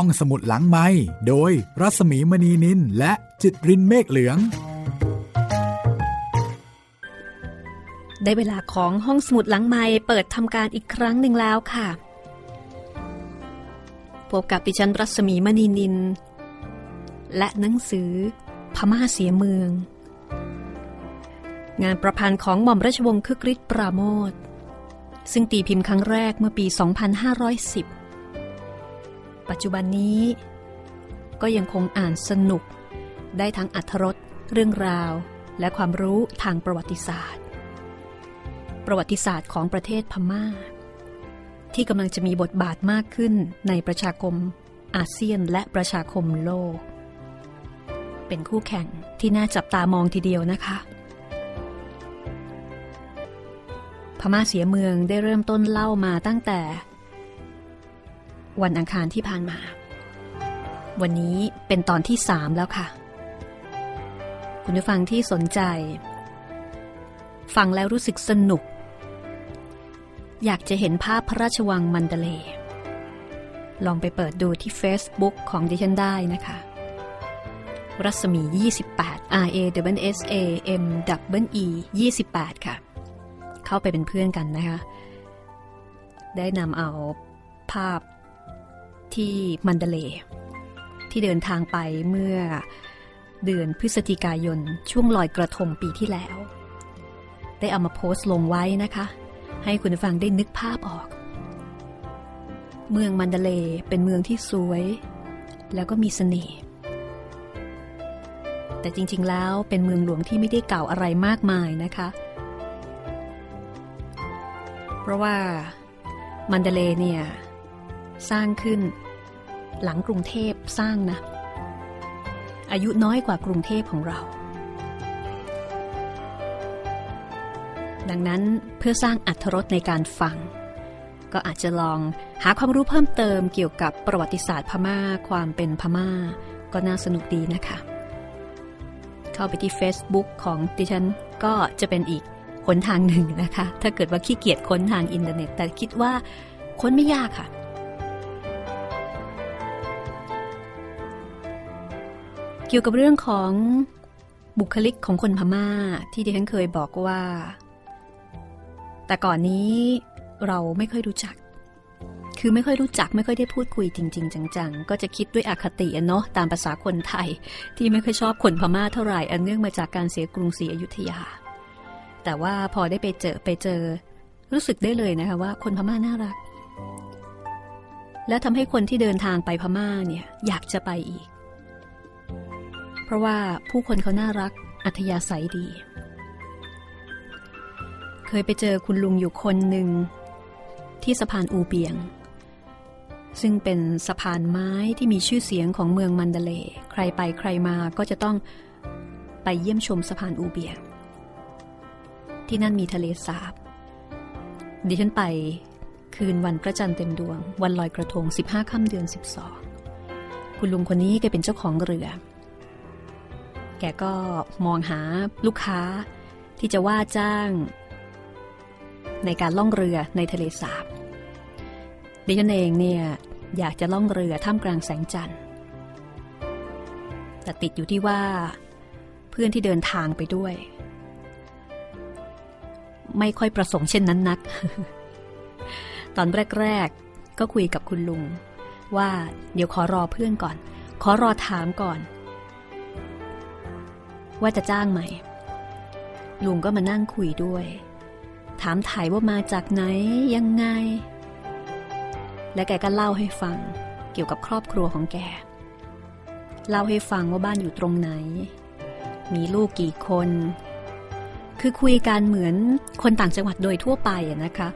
ห้องสมุดหลังไม้โดยรัสมีมณีนินและจิตรินเมฆเหลือง ได้เวลาของห้องสมุดหลังไม้เปิดทำการอีกครั้งหนึ่งแล้วค่ะพบกับดิฉันรัศมีมณีนิน และหนังสือ พม่าเสียเมือง งานประพันธ์ของหม่อมราชวงศ์คึกฤทธิ์ปราโมทซึ่งตีพิมพ์ครั้งแรกเมื่อปี 2510 ปัจจุบันนี้ ก็ยังคงอ่านสนุก ได้ทั้งอัธรสเรื่องราว และความรู้ทางประวัติศาสตร์ ประวัติศาสตร์ของประเทศพม่า ที่กำลังจะมีบทบาทมากขึ้นในประชาคมอาเซียนและประชาคมโลก เป็นคู่แข่งที่น่าจับตามองทีเดียวนะคะ พม่าเสียเมืองได้เริ่มต้นเล่ามาตั้งแต่ วันอังคารที่ผ่านมา วันนี้เป็นตอนที่สามแล้วค่ะ คุณผู้ฟังที่สนใจ ฟังแล้วรู้สึกสนุก อยากจะเห็นภาพพระราชวังมันเดเล ลองไปเปิดดูที่ Facebook ของดิฉันได้นะคะ รัศมี 28 R A W S A M W E 28 ค่ะ เข้าไปเป็นเพื่อนกันนะคะ ได้นำเอาภาพ ที่มันเดเล ที่เดินทางไปเมื่อเดือนพฤศจิกายนช่วงลอยกระทงปีที่แล้ว ได้เอามาโพสต์ลงไว้นะคะ ให้คุณฟังได้นึกภาพออก เมืองมันเดเลเป็นเมืองที่สวย แล้วก็มีสเสน่ห์แต่จริงๆแล้วเป็นเมืองหลวงที่ไม่ได้เก่าอะไรมากมายนะคะ เพราะว่ามันเดเลเนี่ย สร้างขึ้น หลังกรุงเทพสร้างนะ อายุน้อยกว่ากรุงเทพของเรา ดังนั้นเพื่อสร้างอัธรสในการฟัง ก็อาจจะลองหาความรู้เพิ่มเติมเกี่ยวกับประวัติศาสตร์พม่าความเป็นพม่า ก็น่าสนุกดีนะคะ เข้าไปที่ Facebook ของดิฉันก็จะเป็นอีกหนทางหนึ่งนะคะ ถ้าเกิดว่าขี้เกียจค้นทางอินเทอร์เน็ต แต่คิดว่าค้นไม่ยากค่ะ กี่ยวกับเรื่องของบุคลิกของคนพม่าที่ดิฉันเคยบอกว่า แต่ก่อนนี้เราไม่ค่อยรู้จัก คือไม่ค่อยรู้จักไม่ค่อยได้พูดคุยจริง ๆ จังๆ ก็จะคิดด้วยอคติเนาะตามภาษาคนไทย ที่ไม่ค่อยชอบคนพม่าเท่าไหร่อันเนื่องมาจากการเสียกรุงศรีอยุธยา แต่ว่าพอได้ไปเจอไปเจอ รู้สึกได้เลยนะคะว่าคนพม่าน่ารัก และทำให้คนที่เดินทางไปพม่าเนี่ยอยากจะไปอีก เพราะว่าผู้คนเขาน่ารักอัธยาศัยดี เคยไปเจอคุณลุงอยู่คนหนึ่ง ที่สะพานอูเบียง ซึ่งเป็นสะพานไม้ที่มีชื่อเสียงของเมืองมันเดเล ใครไปใครมาก็จะต้องไปเยี่ยมชมสะพานอูเบียง ที่นั่นมีทะเลสาบ ดิฉันไปคืนวันพระจันทร์เต็มดวง วันลอยกระทง 15ค่ำเดือน 12 คุณลุงคนนี้แกเป็นเจ้าของเรือ แกก็มองหาลูกค้าที่จะว่าจ้าง ในการล่องเรือในทะเลสาบดิฉันเองเนี่ยอยากจะล่องเรือท่ามกลางแสงจันทร์แต่ติดอยู่ที่ว่า เพื่อนที่เดินทางไปด้วย ไม่ค่อยประสงค์เช่นนั้นนัก ตอนแรก ๆ ก็คุยกับคุณลุง ว่าเดี๋ยวขอรอเพื่อนก่อน ขอรอถามก่อน ว่าจะจ้างไหม ลุงก็มานั่งคุยด้วย ถามถ่ายว่ามาจากไหนยังไง และแกก็เล่าให้ฟังเกี่ยวกับครอบครัวของแก เล่าให้ฟังว่าบ้านอยู่ตรงไหน มีลูกกี่คน คือคุยกันเหมือนคนต่างจังหวัดโดยทั่วไปนะคะ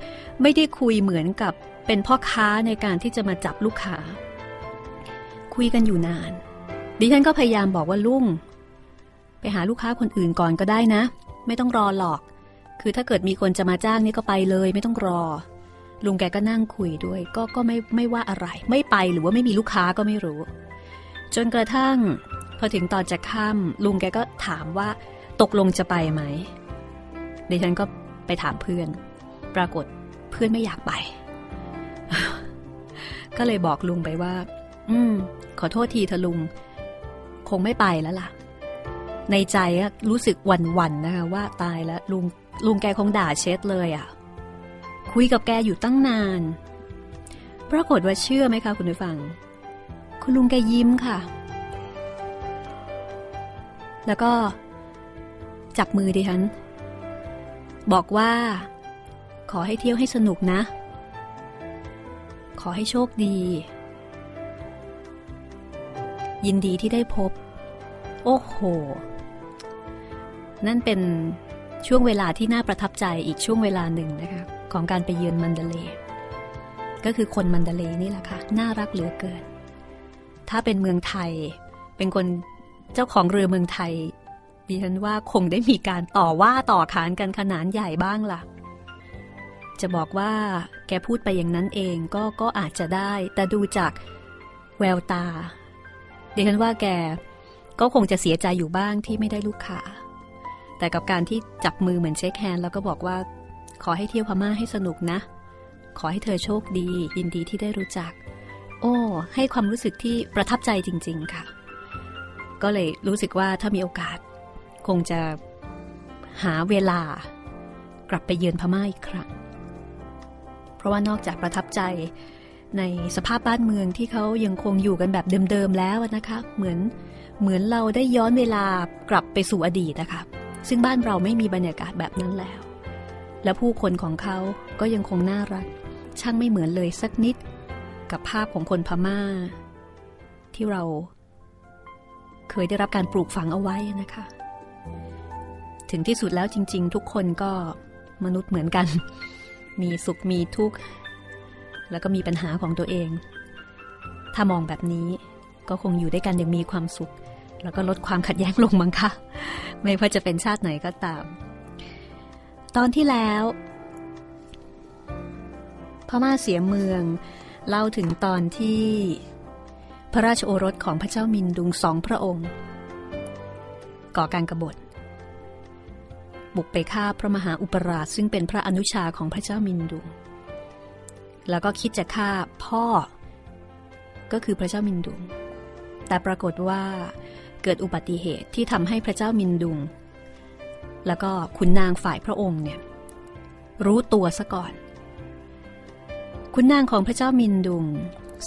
ไม่ได้คุยเหมือนกับเป็นพ่อค้าในการที่จะมาจับลูกค้า คุยกันอยู่นานดิฉันก็พยายามบอกว่าลุง ไปหาลูกค้าคนอื่นก่อนก็ได้นะ ไม่ต้องรอหรอก คือถ้าเกิดมีคนจะมาจ้างนี่ก็ไปเลย ไม่ต้องรอ ลุงแกก็นั่งคุยด้วย ก็ก็ไม่ไม่ว่าอะไร ไม่ไปหรือว่าไม่มีลูกค้าก็ไม่รู้ จนกระทั่ง พอถึงตอนจะค่ำลุงแกก็ถามว่า ตกลงจะไปไหมดิฉันก็ไปถามเพื่อน ปรากฏเพื่อนไม่อยากไป ก็เลยบอกลุงไปว่าออืม ขอโทษทีเธอลุง คงไม่ไปแล้วล่ะ ในใจรู้สึกหวั่นๆนะคะว่าตายแล้วลุงลุงแกคงด่าเช็ดเลยอะ่ะ คุยกับแกอยู่ตั้งนาน ปรากฏว่าเชื่อไหมคะคุณผู้ฟัง คุณลุงแกยิ้มค่ะ แล้วก็จับมือดิฉัน บอกว่า ขอให้เที่ยวให้สนุกนะ ขอให้โชคดี ยินดีที่ได้พบ โอ้โห นั่นเป็นช่วงเวลาที่น่าประทับใจอีกช่วงเวลาหนึ่งนะคะของการไปเยือนมันเดเล ก็คือคนมันเดเลนี่แหละค่ะน่ารักเหลือเกิน ถ้าเป็นเมืองไทย เป็นคนเจ้าของเรือเมืองไทยดิฉันว่าคงได้มีการต่อว่าต่อขานกันขนาดใหญ่บ้างล่ะ จะบอกว่าแกพูดไปอย่างนั้นเองก็ก็อาจจะได้ แต่ดูจากแววตาดิฉันว่าแกก็คงจะเสียใจอยู่บ้างที่ไม่ได้ลูกค้า แต่กับการที่จับมือเหมือนเช็คแฮนด์แล้วก็บอกว่า ขอให้เที่ยวพม่าให้สนุกนะ ขอให้เธอโชคดี ยินดีที่ได้รู้จัก โอ้ ให้ความรู้สึกที่ประทับใจจริง ๆ ค่ะ ก็เลยรู้สึกว่าถ้ามีโอกาส คงจะหาเวลากลับไปเยือนพม่าอีกครั้ง เพราะว่านอกจากประทับใจในสภาพบ้านเมืองที่เขายังคงอยู่กันแบบเดิมๆแล้วนะคะ เหมือนเหมือนเราได้ย้อนเวลากลับไปสู่อดีตนะคะ ซึ่งบ้านเราไม่มีบรรยากาศแบบนั้นแล้ว และผู้คนของเขาก็ยังคงน่ารัก ช่างไม่เหมือนเลยสักนิด กับภาพของคนพมา่า ที่เรา เคยได้รับการปลูกฝังเอาไว้นะคะ ถึงที่สุดแล้วจริง ๆ ทุกคนก็มนุษย์เหมือนกัน มีสุขมีทุกข์ แล้วก็มีปัญหาของตัวเอง ถ้ามองแบบนี้ก็คงอยู่ด้วยกันอย่างมีความสุข แล้วก็ลดความขัดแย้งลงมั้งคะไม่ว่าจะเป็นชาติไหนก็ตาม ตอนที่แล้วพม่าเสียเมืองเล่าถึงตอนที่พระราชโอรสของพระเจ้ามินดุงสองพระองค์ ก่อการกรบฏ บุกไปฆ่าพระมหาอุปราชซึ่งเป็นพระอนุชาของพระเจ้ามินดุง แล้วก็คิดจะฆ่าพ่อ ก็คือพระเจ้ามินดุง แต่ปรากฏว่า เกิดอุบัติเหตุที่ทำให้พระเจ้ามินดุง แล้วก็ขุนนางฝ่ายพระองค์เนี่ยรู้ตัวซะก่อน ขุนนางของพระเจ้ามินดุง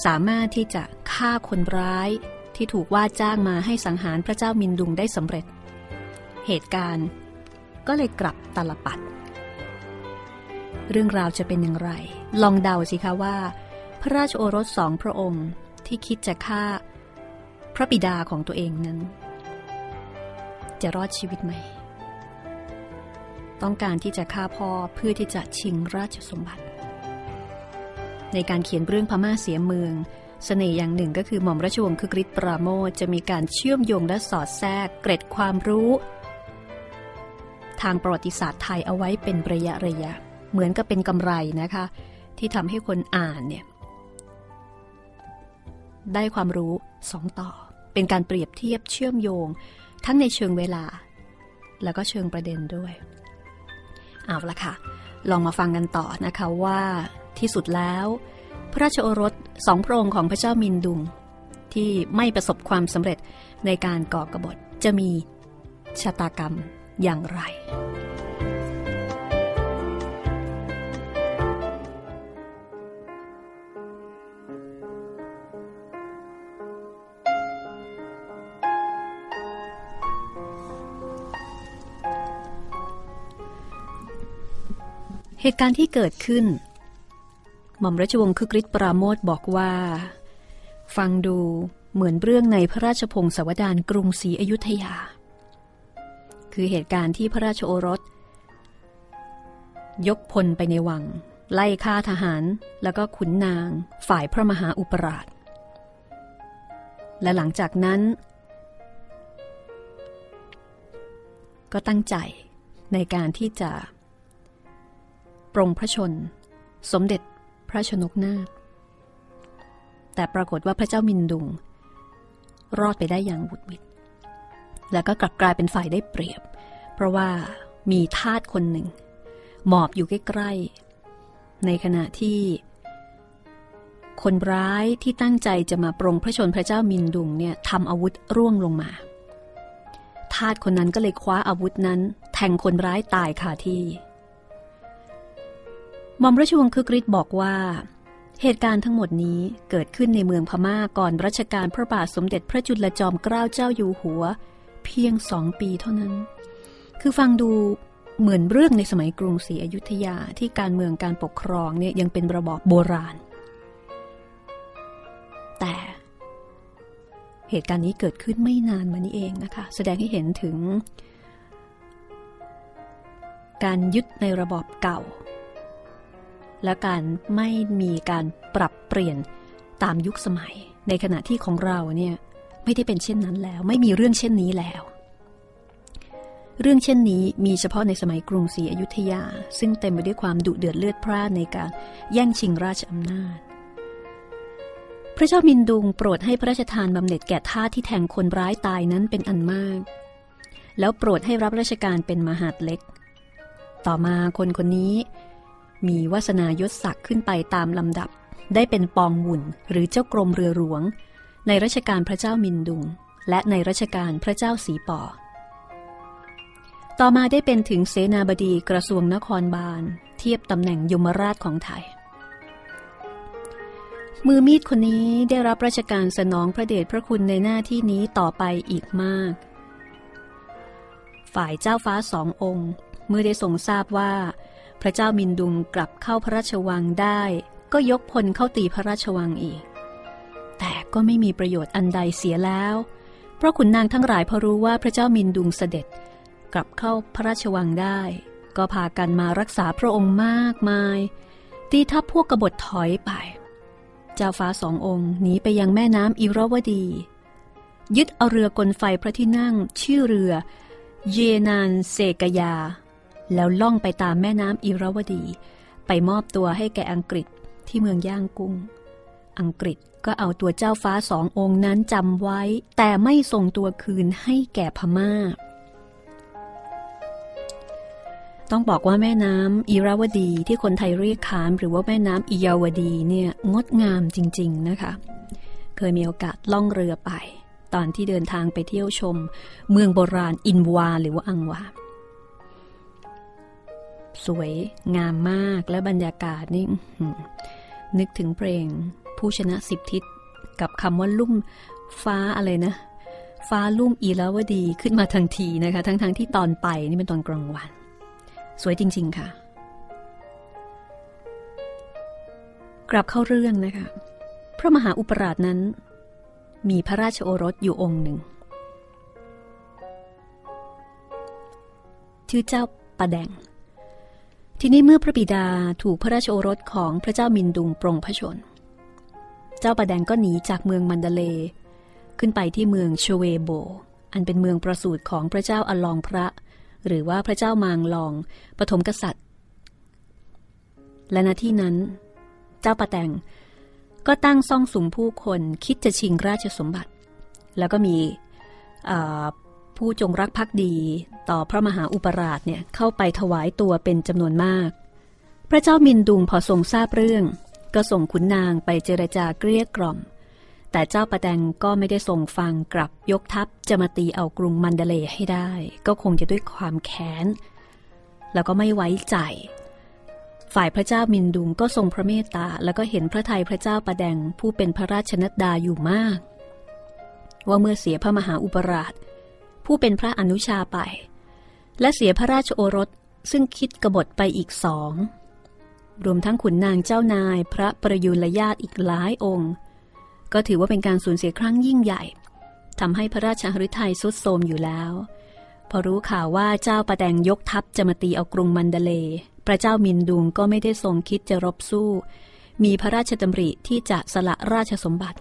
สามารถที่จะฆ่าคนร้ายที่ถูกว่าจ้างมาให้สังหารพระเจ้ามินดุงได้สำเร็จ เหตุการณ์ก็เลยกลับตลปัด เรื่องราวจะเป็นอย่างไร ลองเดาสิคะว่า พระราชโอรสสองพระองค์ที่คิดจะฆ่า พระบิดาของตัวเองนั้น จะรอดชีวิตไหม ต้องการที่จะฆ่าพ่อเพื่อที่จะชิงราชสมบัติ ในการเขียนเรื่องพม่าเสียเมืองสเสน่ห์อย่างหนึ่งก็คือหม่อมราชวงศ์คึกฤทธิ์ปราโมทจะมีการเชื่อมโยงและสอดแทรกเกร็ดความรู้ ทางประวัติศาสตร์ไทยเอาไว้เป็นระยะระยะ เหมือนกับเป็นกำไรนะคะ ที่ทำให้คนอ่านเนี่ยได้ความรู้ สองต่อ เป็นการเปรียบเทียบเชื่อมโยง ทั้งในเชิงเวลา แล้วก็เชิงประเด็นด้วย เอาละค่ะ ลองมาฟังกันต่อนะคะว่าที่สุดแล้ว พระราชโอรสสองพระองค์ของพระเจ้ามินดุง ที่ไม่ประสบความสำเร็จในการก่อกรบฏจะมีชะตากรรมอย่างไร เหตุการณ์ที่เกิดขึ้น หม่อมราชวงศ์คึกฤทธิ์ปราโมทบอกว่า ฟังดูเหมือนเรื่องในพระราชพงศาวดารกรุงศรีอยุธยา คือเหตุการณ์ที่พระราชโอรส ยกพลไปในวัง ไล่ฆ่าทหาร แล้วก็ขุนนาง ฝ่ายพระมหาอุปราช และหลังจากนั้น ก็ตั้งใจในการที่จะ ปรงพระชน สมเด็จพระชนกนาถแต่ปรากฏว่าพระเจ้ามินดุง รอดไปได้อย่างบุดวิดแล้วก็กลับกลายเป็นฝ่ายได้เปรียบ เพราะว่ามีทาสคนหนึ่ง หมอบอยู่ใกล้ๆในขณะที่ คนร้ายที่ตั้งใจจะมาปรงพระชนพระเจ้ามินดุงเนี่ยทำอาวุธร่วงลงมา ทาสคนนั้นก็เลยคว้าอาวุธนั้น แทงคนร้ายตายคาที่ มอมราชวงศ์คึกฤทธิ์บอกว่า เหตุการณ์ทั้งหมดนี้เกิดขึ้นในเมืองพม่าก่อนรัชกาลพระบาทสมเด็จพระจุลจอมเกล้าเจ้าอยู่หัว เพียงสองปีเท่านั้น คือฟังดูเหมือนเรื่องในสมัยกรุงศรีอยุธยาที่การเมืองการปกครองเนี่ยยังเป็นระบอบโบราณ แต่เหตุการณ์นี้เกิดขึ้นไม่นานมานี้เองนะคะ แสดงให้เห็นถึง การยึดในระบอบเก่า และการไม่มีการปรับเปลี่ยนตามยุคสมัย ในขณะที่ของเราเนี่ยไม่ได้เป็นเช่นนั้นแล้ว ไม่มีเรื่องเช่นนี้แล้ว เรื่องเช่นนี้มีเฉพาะในสมัยกรุงศรีอยุธยา ซึ่งเต็มไปด้วยความดุเดือดเลือดพร่านในการแย่งชิงราชอำนาจ พระเจ้ามินดุงโปรดให้พระราชทานบำเหน็จแก่ท่าที่แทงคนร้ายตายนั้นเป็นอันมาก แล้วโปรดให้รับราชการเป็นมหาดเล็ก ต่อมาคนคนนี้ มีวาสนายศศักดิ์ขึ้นไปตามลำดับ ได้เป็นปองหุ่นหรือเจ้ากรมเรือหลวง ในรัชกาลพระเจ้ามินดุง และในรัชกาลพระเจ้าสีป่อ ต่อมาได้เป็นถึงเสนาบดีกระทรวงนครบาล เทียบตำแหน่งยมราชของไทย มือมีดคนนี้ได้รับราชการสนองพระเดชพระคุณในหน้าที่นี้ต่อไปอีกมาก ฝ่ายเจ้าฟ้าสององค์ เมื่อได้ทรงทราบว่า พระเจ้ามินดุงกลับเข้าพระราชวังได้ ก็ยกพลเข้าตีพระราชวังอีก แต่ก็ไม่มีประโยชน์อันใดเสียแล้ว เพราะขุนนางทั้งหลายพอรู้ว่าพระเจ้ามินดุงเสด็จ กลับเข้าพระราชวังได้ ก็พากันมารักษาพระองค์มากมาย ตีทัพพวกกบฏถอยไป เจ้าฟ้าสององค์หนีไปยังแม่น้ำอิรวดี ยึดเอาเรือกลไฟพระที่นั่งชื่อเรือ เยนานเซกยา แล้วล่องไปตามแม่น้ำอิรวดี ไปมอบตัวให้แก่อังกฤษที่เมืองย่างกุ้ง อังกฤษก็เอาตัวเจ้าฟ้าสององค์นั้นจำไว้ แต่ไม่ส่งตัวคืนให้แก่พมา่า ต้องบอกว่าแม่น้ำอิราวดีที่คนไทยเรียกขาน หรือว่าแม่น้ำอิยาวดีเนี่ยงดงามจริง ๆนะคะ เคยมีโอกาสล่องเรือไป ตอนที่เดินทางไปเที่ยวชม เมืองโบราณอินวาหรือว่าอังวา สวยงามมากและบรรยากาศนี่นึกถึงเพลงผู้ชนะสิบทิศกับคำว่าลุ่มฟ้าอะไรนะ ฟ้าลุ่มอีลาวดีขึ้นมาทันทีนะคะ ทั้งๆทที่ตอนไปนี่เป็นตอนกลางวัน สวยจริง ๆ ค่ะ กลับเข้าเรื่องนะคะ พระมหาอุปราชนั้น มีพระราชโอรสอยู่องค์หนึ่ง ชื่อเจ้าปะแดง ทีนี้เมื่อพระบิดาถูกพระราชโอรสของพระเจ้ามินดุงปรงพระชน เจ้าปะแดงก็หนีจากเมืองมันเดเล ขึ้นไปที่เมืองชเวโบ อันเป็นเมืองประสูติของพระเจ้าอลองพระ หรือว่าพระเจ้ามางลองปฐมกษัตริย์ และณที่นั้น เจ้าปะแตงก็ตั้งซ่องสุมผู้คนคิดจะชิงราชสมบัติ แล้วก็มี ผู้จงรักภักดีต่อพระมหาอุปราชเนี่ยเข้าไปถวายตัวเป็นจำนวนมาก พระเจ้ามินดุงพอทรงทราบเรื่อง ก็ส่งขุนนางไปเจรจาเกลี้ยกล่อม แต่เจ้าประแดงก็ไม่ได้ส่งฟังกลับยกทัพจะมาตีเอากรุงมันเดเลให้ได้ ก็คงจะด้วยความแค้น แล้วก็ไม่ไว้ใจ ฝ่ายพระเจ้ามินดุงก็ทรงพระเมตตาแล้วก็เห็นพระทัยพระเจ้าประแดงผู้เป็นพระราชนัดดาอยู่มาก ว่าเมื่อเสียพระมหาอุปราช ผู้เป็นพระอนุชาไป และเสียพระราชโอรสซึ่งคิดกบฏไปอีกสอง รวมทั้งขุนนางเจ้านายพระประยุรญาติอีกหลายองค์ ก็ถือว่าเป็นการสูญเสียครั้งยิ่งใหญ่ทำให้พระราชหฤทัยสุดโทมอยู่แล้ว พอรู้ข่าวว่าเจ้าประแดงยกทัพจะมาตีเอากรุงมันเดเล พระเจ้ามินดุงก็ไม่ได้ทรงคิดจะรบสู้ มีพระราชดำริที่จะสละราชสมบัติ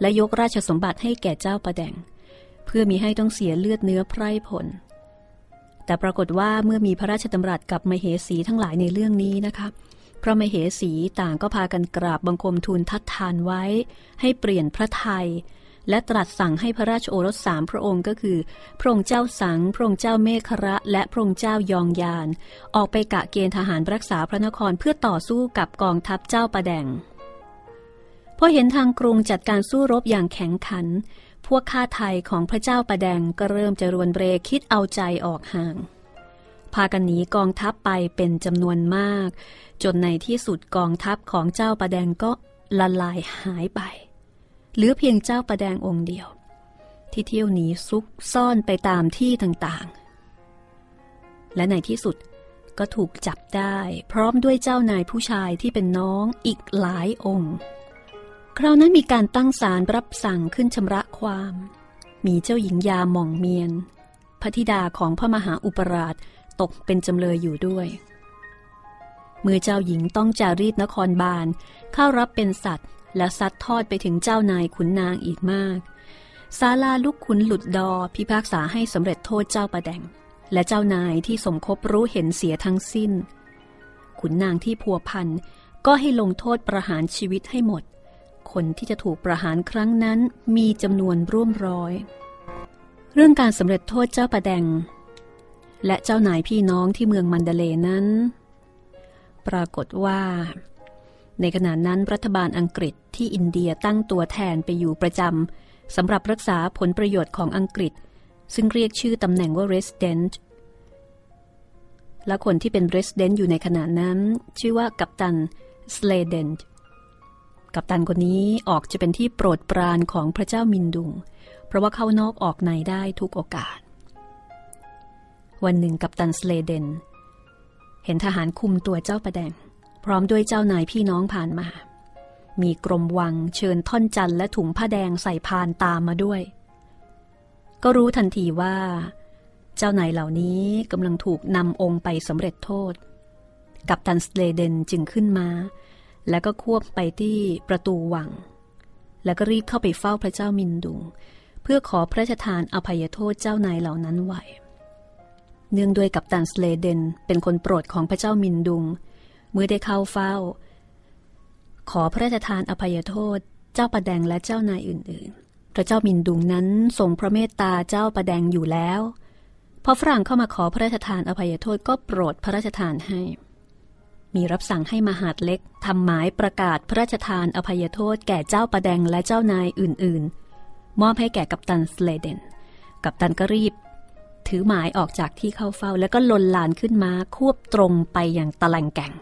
และยกราชสมบัติให้แก่เจ้าประแดง พื่อมีให้ต้องเสียเลือดเนื้อไพร่ผล แต่ปรากฏว่าเมื่อมีพระราชดำรัสกับมเหสีทั้งหลายในเรื่องนี้นะคะพระมเหสีต่างก็พากันกราบบังคมทูลทัดทานไว้ ให้เปลี่ยนพระไทย และตรัสสั่งให้พระราชโอรสสามพระองค์ก็คือ พระองค์เจ้าสัง พระองค์เจ้าเมฆระ และพระองค์เจ้ายองยาน ออกไปกะเกณฑ์ทหารรักษาพระนครเพื่อต่อสู้กับกองทัพเจ้าประแดงพอเห็นทางกรุงจัดการสู้รบอย่างแข็งขัน พวกข้าไทยของพระเจ้าประแดงก็เริ่มจะรวนเบรคิดเอาใจออกห่าง พากันหนีกองทัพไปเป็นจำนวนมาก จนในที่สุดกองทัพของเจ้าประแดงก็ละลายหายไป เหลือเพียงเจ้าประแดงองค์เดียว ที่เที่ยวหนีซุกซ่อนไปตามที่ต่างๆ และในที่สุดก็ถูกจับได้ พร้อมด้วยเจ้านายผู้ชายที่เป็นน้องอีกหลายองค์ คราวนั้นมีการตั้งศาลรับสั่งขึ้นชำระความ มีเจ้าหญิงยาหม่องเมียนพระธิดาของพระมหาอุปราชตกเป็นจำเลยอยู่ด้วย เมื่อเจ้าหญิงต้องจารีตนครบาลเข้ารับเป็นสัตว์ และซัดทอดไปถึงเจ้านายขุนนางอีกมากซาลาลูกขุนหลุดดอพิพากษาให้สำเร็จโทษเจ้าประแดง และเจ้านายที่สมคบรู้เห็นเสียทั้งสิ้น ขุนนางที่พัวพันก็ให้ลงโทษประหารชีวิตให้หมด คนที่จะถูกประหารครั้งนั้นมีจำนวนร่วมร้อย เรื่องการสำเร็จโทษเจ้าประแดง และเจ้านายพี่น้องที่เมืองมันเดเลนั้น ปรากฏว่า ในขณะนั้นรัฐบาลอังกฤษที่อินเดียตั้งตัวแทนไปอยู่ประจำสำหรับรักษาผลประโยชน์ของอังกฤษ ซึ่งเรียกชื่อตำแหน่งว่า resident และคนที่เป็น resident อยู่ในขณะนั้น ชื่อว่ากัปตันสเลเดน กัปตันคนนี้ออกจะเป็นที่โปรดปรานของพระเจ้ามินดุง เพราะว่าเข้านอกออกในได้ทุกโอกาส วันหนึ่งกัปตันสเลเดน เห็นทหารคุมตัวเจ้าประแดง พร้อมด้วยเจ้านายพี่น้องผ่านมา มีกรมวังเชิญท่อนจันและถุงผ้าแดงใส่พานตามมาด้วย ก็รู้ทันทีว่า เจ้านายเหล่านี้กำลังถูกนำองค์ไปสำเร็จโทษ กับตันสเลเดนจึงขึ้นมา แล้วก็ควบไปที่ประตูวัง แล้วก็รีบเข้าไปเฝ้าพระเจ้ามินดุง เพื่อขอพระราชทานอภัยโทษเจ้านายเหล่านั้นไว้เนื่องด้วยกับตันสเลเดนเป็นคนโปรดของพระเจ้ามินดุง เมื่อได้เข้าเฝ้า ขอพระราชทานอภัยโทษ เจ้าประแดงและเจ้านายอื่นๆ พระเจ้ามินดุงนั้นทรงพระเมตตาเจ้าประแดงอยู่แล้วพอฝรั่งเข้ามาขอพระราชทานอภัยโทษก็โปรดพระราชทานให้ มีรับสั่งให้มหาดเล็กทำหมายประกาศพระราชทานอภัยโทษแก่เจ้าประแดงและเจ้านายอื่นๆ มอบให้แก่กัปตันสเลเดน กัปตันก็รีบ ถือหมายออกจากที่เข้าเฝ้าแล้วก็ลนลานขึ้นมาควบตรงไปอย่างตะแลงแก่ง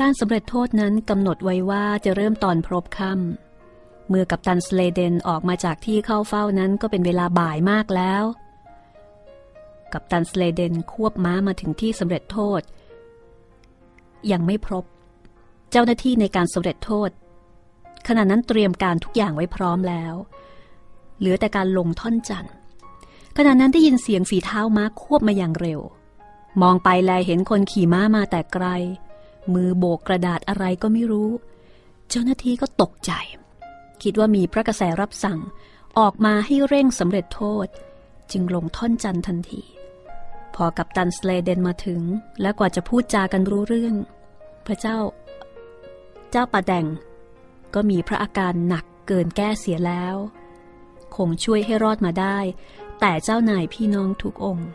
การสำเร็จโทษนั้นกำหนดไว้ว่าจะเริ่มตอนพรบค่ำเมื่อกัปตันสเลเดนออกมาจากที่เข้าเฝ้านั้นก็เป็นเวลาบ่ายมากแล้ว กัปตันสเลเดนควบม้ามาถึงที่สำเร็จโทษ ยังไม่พบ เจ้าหน้าที่ในการสำเร็จโทษ ขณะนั้นเตรียมการทุกอย่างไว้พร้อมแล้ว เหลือแต่การลงท่อนจันทร์ขณะนั้นได้ยินเสียงฝีเท้าม้าควบมาอย่างเร็ว มองไปแลเห็นคนขี่ม้ามาแต่ไกล มือโบกกระดาษอะไรก็ไม่รู้ เจ้าหน้าที่ก็ตกใจ คิดว่ามีพระกระแสรับสั่งออกมาให้เร่งสำเร็จโทษ จึงลงท่อนจันทันที พอกับตันสเลเดนมาถึง และกว่าจะพูดจากันรู้เรื่อง พระเจ้า เจ้าปาแดงก็มีพระอาการหนักเกินแก้เสียแล้ว คงช่วยให้รอดมาได้ แต่เจ้านายพี่น้องทุกองค์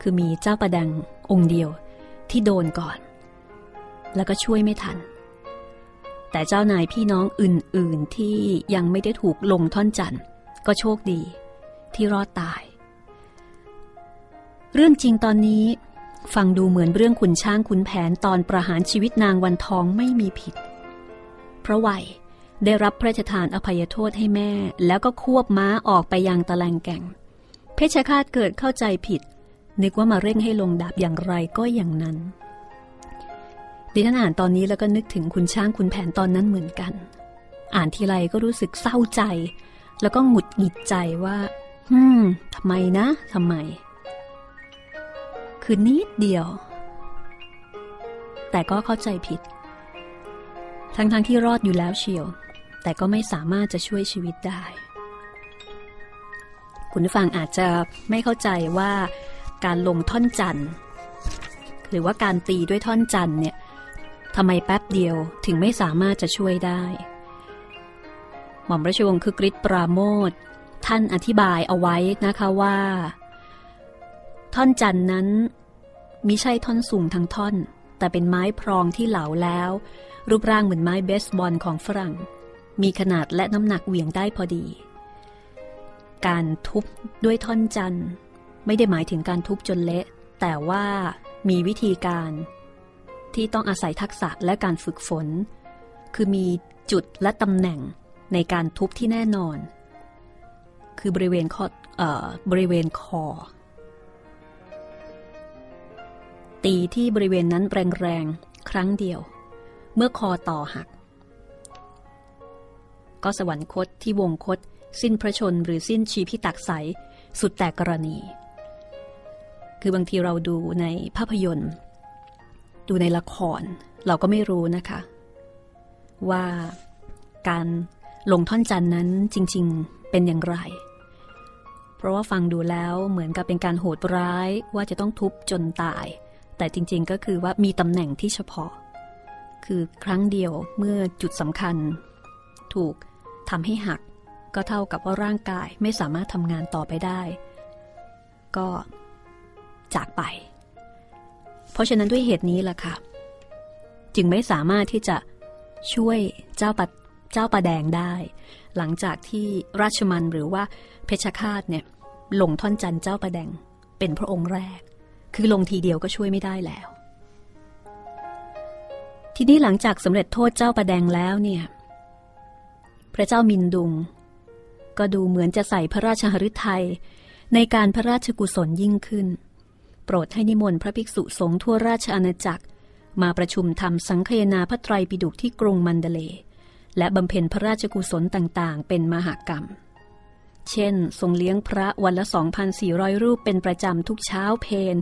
คือมีเจ้าประดังองค์เดียวที่โดนก่อน แล้วก็ช่วยไม่ทัน แต่เจ้านายพี่น้องอื่นๆที่ยังไม่ได้ถูกลงท่อนจันก็โชคดี ที่รอดตาย เรื่องจริงตอนนี้ ฟังดูเหมือนเรื่องขุนช้างขุนแผนตอนประหารชีวิตนางวันทองไม่มีผิด เพราะวัยได้รับพระราชทานอภัยโทษให้แม่ แล้วก็ควบม้าออกไปยังตะแลงแก่ง เพชฌฆาตเกิดเข้าใจผิด นึกว่ามาเร่งให้ลงดาบอย่างไรก็อย่างนั้น ดิฉันอ่านตอนนี้แล้วก็นึกถึงคุณช้างคุณแผนตอนนั้นเหมือนกัน อ่านทีไรก็รู้สึกเศร้าใจ แล้วก็หงุดหงิดใจว่า ฮึมทำไมนะทำไม คือนิดเดียว แต่ก็เข้าใจผิด ทั้งๆทที่รอดอยู่แล้วเชียว แต่ก็ไม่สามารถจะช่วยชีวิตได้ คุณผู้ฟังอาจจะไม่เข้าใจว่าการลงท่อนจันหรือว่าการตีด้วยท่อนจันเนี่ยทำไมแป๊บเดียวถึงไม่สามารถจะช่วยได้ หม่อมราชวงศ์คือกริชปราโมท ท่านอธิบายเอาไว้นะคะว่า ท่อนจันนั้นมิใช่ท่อนสูงทั้งท่อน แต่เป็นไม้พรองที่เหลาแล้ว รูปร่างเหมือนไม้เบสบอลของฝรั่ง มีขนาดและน้ำหนักเหวี่ยงได้พอดี การทุบด้วยท่อนจันไม่ได้หมายถึงการทุบจนเละ แต่ว่ามีวิธีการ ที่ต้องอาศัยทักษะและการฝึกฝน คือมีจุดและตำแหน่งในการทุบที่แน่นอน คือบริเวณคอบริเวณคอ ตีที่บริเวณนั้นแรงๆ ครั้งเดียว เมื่อคอต่อหัก ก็สวรรคตที่วงคต สิ้นพระชนหรือสิ้นชีพิตักใสสุดแต่กรณี คือบางทีเราดูในภาพยนตร์ ดูในละคร เราก็ไม่รู้นะคะ ว่าการลงท่อนจันนั้นจริงๆเป็นอย่างไร เพราะว่าฟังดูแล้วเหมือนกับเป็นการโหดร้ายว่าจะต้องทุบจนตาย แต่จริงๆก็คือว่ามีตำแหน่งที่เฉพาะ คือครั้งเดียวเมื่อจุดสำคัญ ถูกทำให้หัก ก็เท่ากับว่าร่างกายไม่สามารถทำงานต่อไปได้ ก็ จากไป เพราะฉะนั้นด้วยเหตุนี้ล่ะค่ะ จึงไม่สามารถที่จะช่วยเจ้าปัดเจ้าประแดงได้ หลังจากที่ราชมันหรือว่า เพชฌฆาตเนี่ยลงท่อนจันเจ้าประแดงเป็นพระองค์แรก คือลงทีเดียวก็ช่วยไม่ได้แล้ว ทีนี้หลังจากสำเร็จโทษเจ้าประแดงแล้วเนี่ย พระเจ้ามินดุง ก็ดูเหมือนจะใส่พระราชหฤทัยในการพระราชกุศลยิ่งขึ้น โปรดให้นิมนต์พระภิกษุสงฆ์ทั่วราชอาณาจักร มาประชุมทำสังคยนาพระไตรปิฎกที่กรุงมันเดเล และบำเพ็ญพระราชกุศลต่างๆ เป็นมหากรรมเเช่น ทรงเลี้ยงพระวันละ 2,400 รูปเป็นประจำทุกเช้าเพน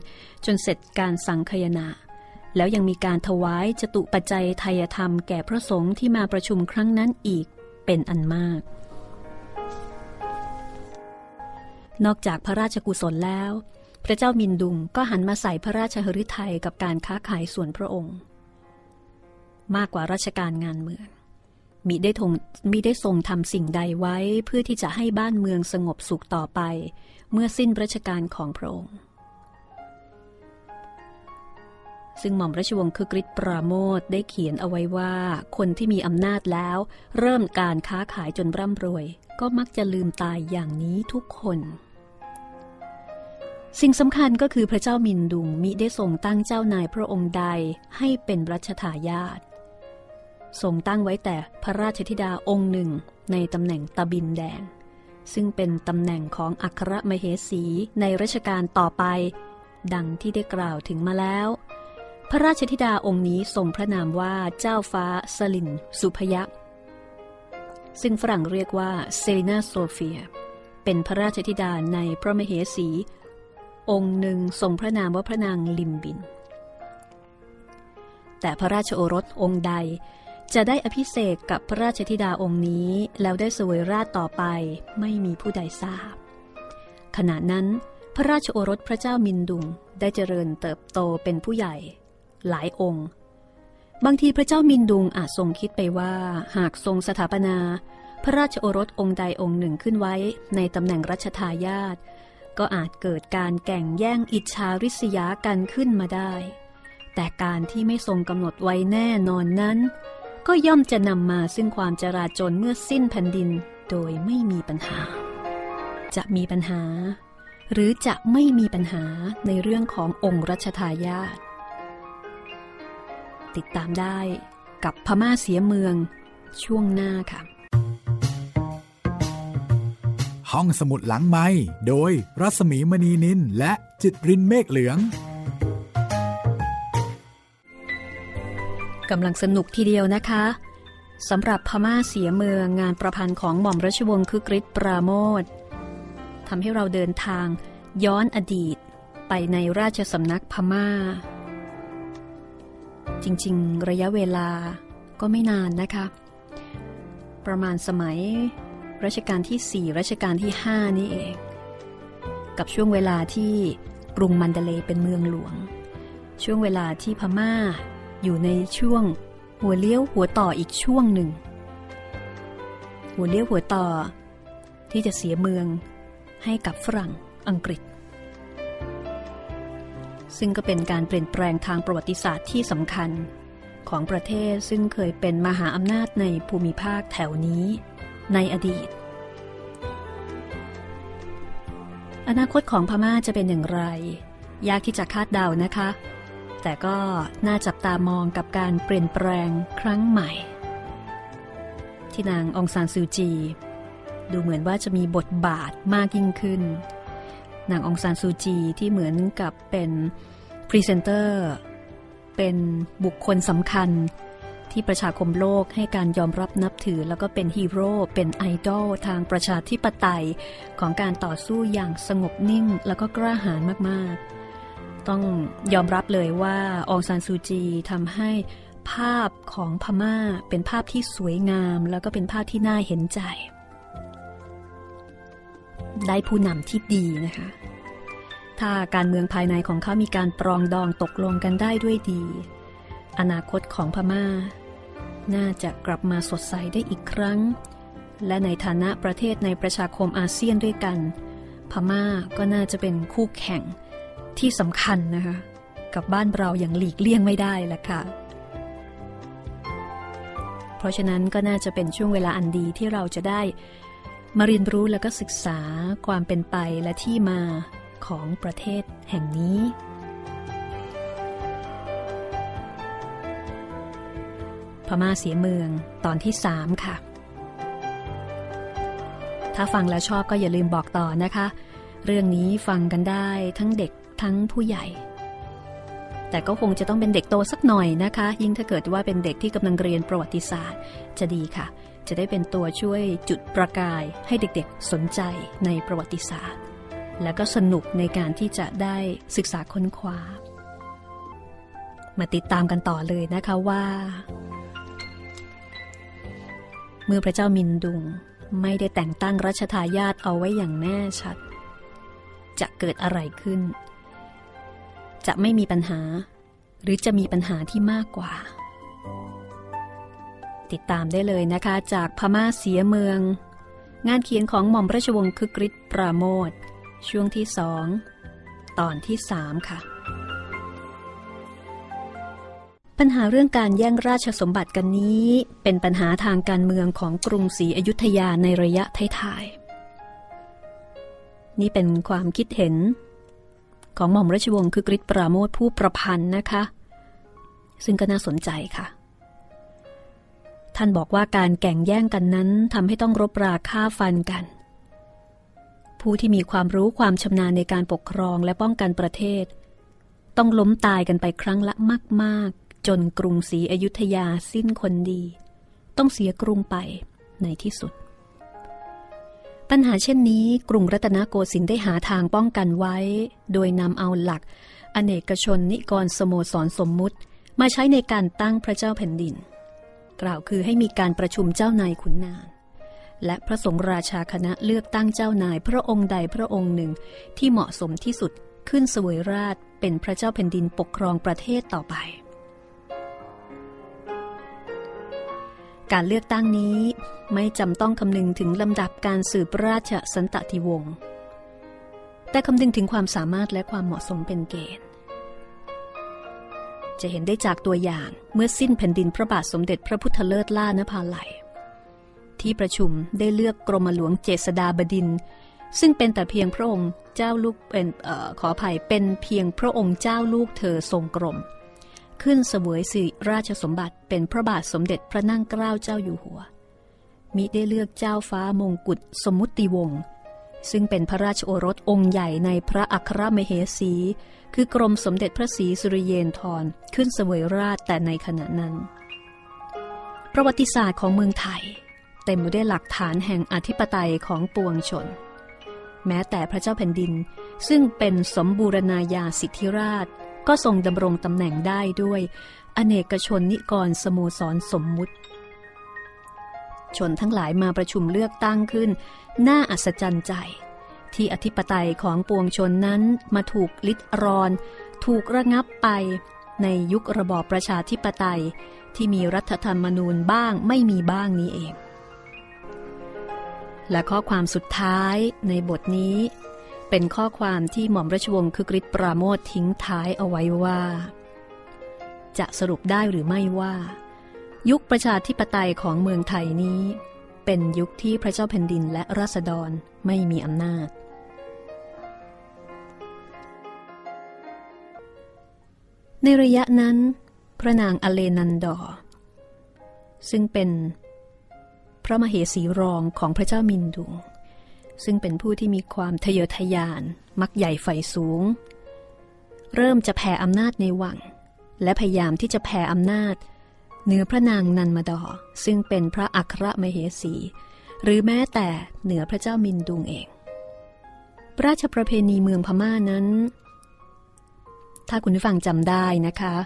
จนเสร็จการสังคยนา แล้วยังมีการถวายจตุปัจจัยไทยธรรมแก่พระสงฆ์ที่มาประชุมครั้งนั้นอีกเป็นอันมาก นอกจากพระราชกุศลแล้ว พระเจ้ามินดุงก็หันมาใส่พระราชหฤทัยกับการค้าขายส่วนพระองค์ มากกว่าราชการงานเมือง มิได้ทงมิได้ทรงทำสิ่งใดไว้เพื่อที่จะให้บ้านเมืองสงบสุขต่อไป เมื่อสิ้นรัชกาลของพระองค์ ซึ่งหม่อมราชวงศ์คือกริชปราโมทได้เขียนเอาไว้ว่า คนที่มีอำนาจแล้ว เริ่มการค้าขายจนร่ำรวย ก็มักจะลืมตายอย่างนี้ทุกคน สิ่งสำคัญก็คือพระเจ้ามินดุงมิได้ทรงตั้งเจ้านายพระองค์ใดให้เป็นรัชทายาท ทรงตั้งไว้แต่พระราชธิดาองค์หนึ่งในตำแหน่งตะบินแดง ซึ่งเป็นตำแหน่งของอัครมเหสีในรัชกาลต่อไป ดังที่ได้กล่าวถึงมาแล้ว พระราชธิดาองค์นี้ทรงพระนามว่าเจ้าฟ้าสลินสุพยาซึ่งฝรั่งเรียกว่าเซรีนาโซเฟีย เป็นพระราชธิดาในพระมเหสี องค์หนึ่งทรงพระนามว่าพระนางลิมบิน แต่พระราชโอรสองค์ใด จะได้อภิเษกกับพระราชธิดาองค์นี้ แล้วได้สวยราชต่อไปไม่มีผู้ใดทราบ ขณะนั้นพระราชโอรสพระเจ้ามินดุงได้เจริญเติบโตเป็นผู้ใหญ่ หลายองค์ บางทีพระเจ้ามินดุงอาจทรงคิดไปว่า หากทรงสถาปนา พระราชโอรสองค์ใดองค์หนึ่งขึ้นไว้ ในตำแหน่งรัชทายาทก็อาจเกิดการแก่งแย่งอิจฉาริษยากันขึ้นมาได้ แต่การที่ไม่ทรงกำหนดไว้แน่นอนนั้น ก็ย่อมจะนำมาซึ่งความจราจนเมื่อสิ้นแผ่นดินโดยไม่มีปัญหา จะมีปัญหา หรือจะไม่มีปัญหาในเรื่องขององค์รัชทายาทติดตามได้กับพม่าเสียเมืองช่วงหน้าค่ะ ห้องสมุดหลังไม้โดยรัสมีมณีนินและจิตรินเมฆเหลือง กำลังสนุกทีเดียวนะคะสำหรับพม่าเสียเมืองงานประพันธ์ของหม่อมราชวงศ์คึกฤทธิ์ปราโมททำให้เราเดินทางย้อนอดีตไปในราชสำนักพม่า จริงๆ ระยะเวลาก็ไม่นานนะคะ ประมาณสมัยรัชกาลที่ 4 รัชกาลที่ 5 นี่เอง กับช่วงเวลาที่กรุงมันเดเลเป็นเมืองหลวง ช่วงเวลาที่พม่า อยู่ในช่วง หัวเลี้ยวหัวต่ออีกช่วงหนึ่ง หัวเลี้ยวหัวต่อ ที่จะเสียเมืองให้กับฝรั่งอังกฤษ ซึ่งก็เป็นการเปลี่ยนแปลงทางประวัติศาสตร์ที่สำคัญของประเทศซึ่งเคยเป็นมหาอำนาจในภูมิภาคแถวนี้ ในอดีต อนาคตของพม่าจะเป็นอย่างไร ยากที่จะคาดเดานะคะ แต่ก็น่าจับตามองกับการเปลี่ยนแปลงครั้งใหม่ ที่นางองซานซูจี ดูเหมือนว่าจะมีบทบาทมากยิ่งขึ้น นางองซานซูจีที่เหมือนกับเป็นพรีเซนเตอร์เป็นบุคคลสำคัญที่ประชาคมโลกให้การยอมรับนับถือ แล้วก็เป็นฮีโร่เป็นไอดอลทางประชาธิปไตยของการต่อสู้อย่างสงบนิ่ง แล้วก็กล้าหาญมากๆ ต้องยอมรับเลยว่าองซานซูจีทำให้ภาพของพม่าเป็นภาพที่สวยงาม แล้วก็เป็นภาพที่น่าเห็นใจ ได้ผู้นำที่ดีนะคะ ถ้าการเมืองภายในของเขามีการปรองดองตกลงกันได้ด้วยดี อนาคตของพม่า น่าจะกลับมาสดใสได้อีกครั้ง และในฐานะประเทศในประชาคมอาเซียนด้วยกัน พม่าก็น่าจะเป็นคู่แข่ง ที่สำคัญนะคะกับบ้านเราอย่างหลีกเลี่ยงไม่ได้แหละค่ะ เพราะฉะนั้นก็น่าจะเป็นช่วงเวลาอันดีที่เราจะได้ มาเรียนรู้และก็ศึกษาความเป็นไปและที่มาของประเทศแห่งนี้ พม่าเสียเมืองตอนที่สามค่ะ ถ้าฟังแล้วชอบก็อย่าลืมบอกต่อนะคะ เรื่องนี้ฟังกันได้ทั้งเด็ก ทั้งผู้ใหญ่ แต่ก็คงจะต้องเป็นเด็กโตสักหน่อยนะคะ ยิ่งถ้าเกิดว่าเป็นเด็กที่กำลังเรียนประวัติศาสตร์ จะดีค่ะ จะได้เป็นตัวช่วยจุดประกายให้เด็กๆสนใจในประวัติศาสตร์ และก็สนุกในการที่จะได้ศึกษาค้นคว้า มาติดตามกันต่อเลยนะคะว่า เมื่อพระเจ้ามินดุงไม่ได้แต่งตั้งรัชทายาทเอาไว้อย่างแน่ชัด จะเกิดอะไรขึ้น จะไม่มีปัญหา หรือจะมีปัญหาที่มากกว่า ติดตามได้เลยนะคะ จากพม่าเสียเมือง งานเขียนของหม่อมราชวงศ์คึกฤทธิ์ปราโมทช่วงที่สองตอนที่สามค่ะ ปัญหาเรื่องการแย่งราชสมบัติกันนี้ เป็นปัญหาทางการเมืองของกรุงศรีอยุธยาในระยะท้ายๆนี่เป็นความคิดเห็น ของหม่อมราชวงศ์คึกฤทธิ์ปราโมทผู้ประพันธ์นะคะ ซึ่งก็น่าสนใจค่ะ ท่านบอกว่าการแก่งแย่งกันนั้นทำให้ต้องรบราฆ่าฟันกัน ผู้ที่มีความรู้ความชำนาญในการปกครองและป้องกันประเทศ ต้องล้มตายกันไปครั้งละมากๆ จนกรุงศรีอยุธยาสิ้นคนดี ต้องเสียกรุงไปในที่สุด ปัญหาเช่นนี้กรุงรัตนโกสินทร์ได้หาทางป้องกันไว้ โดยนำเอาหลัก อเนกชนนิกรสโมสรสมมุติ มาใช้ในการตั้งพระเจ้าแผ่นดิน กล่าวคือให้มีการประชุมเจ้านายขุนนางและพระสงฆ์ราชาคณะเลือกตั้งเจ้านายพระองค์ใดพระองค์หนึ่งที่เหมาะสมที่สุดขึ้นสวยราชเป็นพระเจ้าแผ่นดินปกครองประเทศต่อไป การเลือกตั้งนี้ไม่จำต้องคำนึงถึงลำดับการสืบราชสันตติวงศ์แต่คำนึงถึงความสามารถและความเหมาะสมเป็นเกณฑ์ จะเห็นได้จากตัวอย่างเมื่อสิ้นแผ่นดินพระบาทสมเด็จพระพุทธเลิศล่านภาลัยที่ประชุมได้เลือกกรมหลวงเจษดาบดิน ซึ่งเป็นแต่เพียงพระองค์เจ้าลูกเป็นออขออภัยเป็นเพียงพระองค์เจ้าลูกเธอทรงกรม ขึ้นเสวยสิราชสมบัติเป็นพระบาทสมเด็จพระนั่งเกล้าเจ้าอยู่หัว มิได้เลือกเจ้าฟ้ามงกุฎสมมุติวงศ์ซึ่งเป็นพระราชโอรสองค์ใหญ่ในพระอัครมเหสี คือกรมสมเด็จพระศรีสุริเยนทรขึ้นเสวยราชแต่ในขณะนั้น ประวัติศาสตร์ของเมืองไทย เต็มไปด้วยหลักฐานแห่งอธิปไตยของปวงชน แม้แต่พระเจ้าแผ่นดินซึ่งเป็นสมบูรณาญาสิทธิราช ก็ทรงดำรงตำแหน่งได้ด้วย อเนกชนนิกรสโมสรสมมุติ ชนทั้งหลายมาประชุมเลือกตั้งขึ้น น่าอัศจรรย์ใจ ที่อธิปไตยของปวงชนนั้นมาถูกลิดรอน ถูกระงับไปในยุคระบอบประชาธิปไตยที่มีรัฐธรรมนูญบ้างไม่มีบ้างนี้เอง และข้อความสุดท้ายในบทนี้ เป็นข้อความที่หม่อมราชวงศ์คึกฤทธิ์ปราโมททิ้งท้ายเอาไว้ว่า จะสรุปได้หรือไม่ว่า ยุคประชาธิปไตยของเมืองไทยนี้ เป็นยุคที่พระเจ้าแผ่นดินและราษฎรไม่มีอำนาจ ในระยะนั้น พระนางอเลนันดอ ซึ่งเป็นพระมเหสีรองของพระเจ้ามินดุง ซึ่งเป็นผู้ที่มีความทะเยอทะยาน มักใหญ่ไฟสูง เริ่มจะแผ่อำนาจในวัง และพยายามที่จะแผ่อำนาจเหนือพระนางนันมาดอ ซึ่งเป็นพระอัครมเหสี หรือแม้แต่เหนือพระเจ้ามินดุงเอง ราชประเพณีเมืองพม่านั้น ถ้าคุณผู้ฟังจำได้นะคะ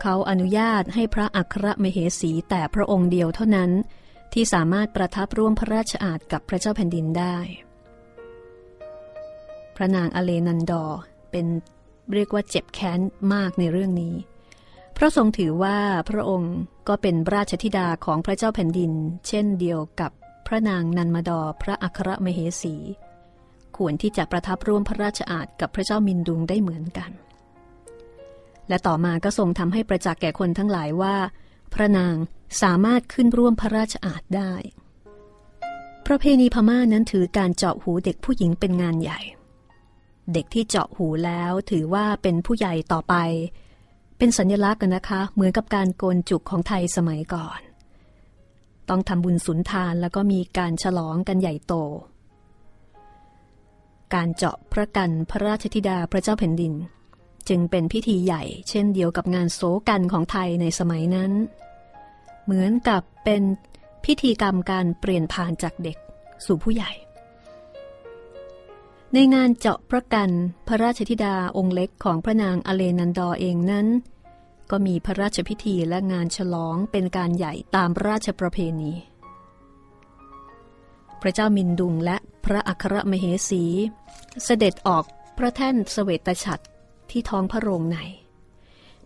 เขาอนุญาตให้พระอัครมเหสีแต่พระองค์เดียวเท่านั้น ที่สามารถประทับร่วมพระราชอาณกับพระเจ้าแผ่นดินได้ พระนางอเลนันดอร์เป็นเรียกว่าเจ็บแค้นมากในเรื่องนี้ เพราะทรงถือว่าพระองค์ก็เป็นราชธิดาของพระเจ้าแผ่นดิน เช่นเดียวกับพระนางนันมาดอพระอัครมเหสี ควรที่จะประทับร่วมพระราชอาณกับพระเจ้ามินดุงได้เหมือนกัน และต่อมาก็ทรงทำให้ประจักษ์แก่คนทั้งหลายว่า พระนาง สามารถขึ้นร่วมพระราชอาณได้ ประเพณีพม่านั้นถือการเจาะหูเด็กผู้หญิงเป็นงานใหญ่ เด็กที่เจาะหูแล้วถือว่าเป็นผู้ใหญ่ต่อไป เป็นสัญลักษณ์กันะคะ เหมือนกับการโกนจุกของไทยสมัยก่อน ต้องทำบุญสุนทานแล้วก็มีการฉลองกันใหญ่โต การเจาะพระกันพระราชธิดาพระเจ้าแผ่นดิน จึงเป็นพิธีใหญ่ เช่นเดียวกับงานโศกันของไทยในสมัยนั้น เหมือนกับเป็นพิธีกรรมการเปลี่ยนผ่านจากเด็กสู่ผู้ใหญ่ ในงานเจาะพระกันพระราชธิดาองค์เล็กของพระนางอเลนันดอเองนั้น ก็มีพระราชพิธีและงานฉลองเป็นการใหญ่ตามราชประเพณี พระเจ้ามินดุงและพระอัครมเหสี เสด็จออกพระแท่นสเสวตฉัตรที่ท้องพระโรงใน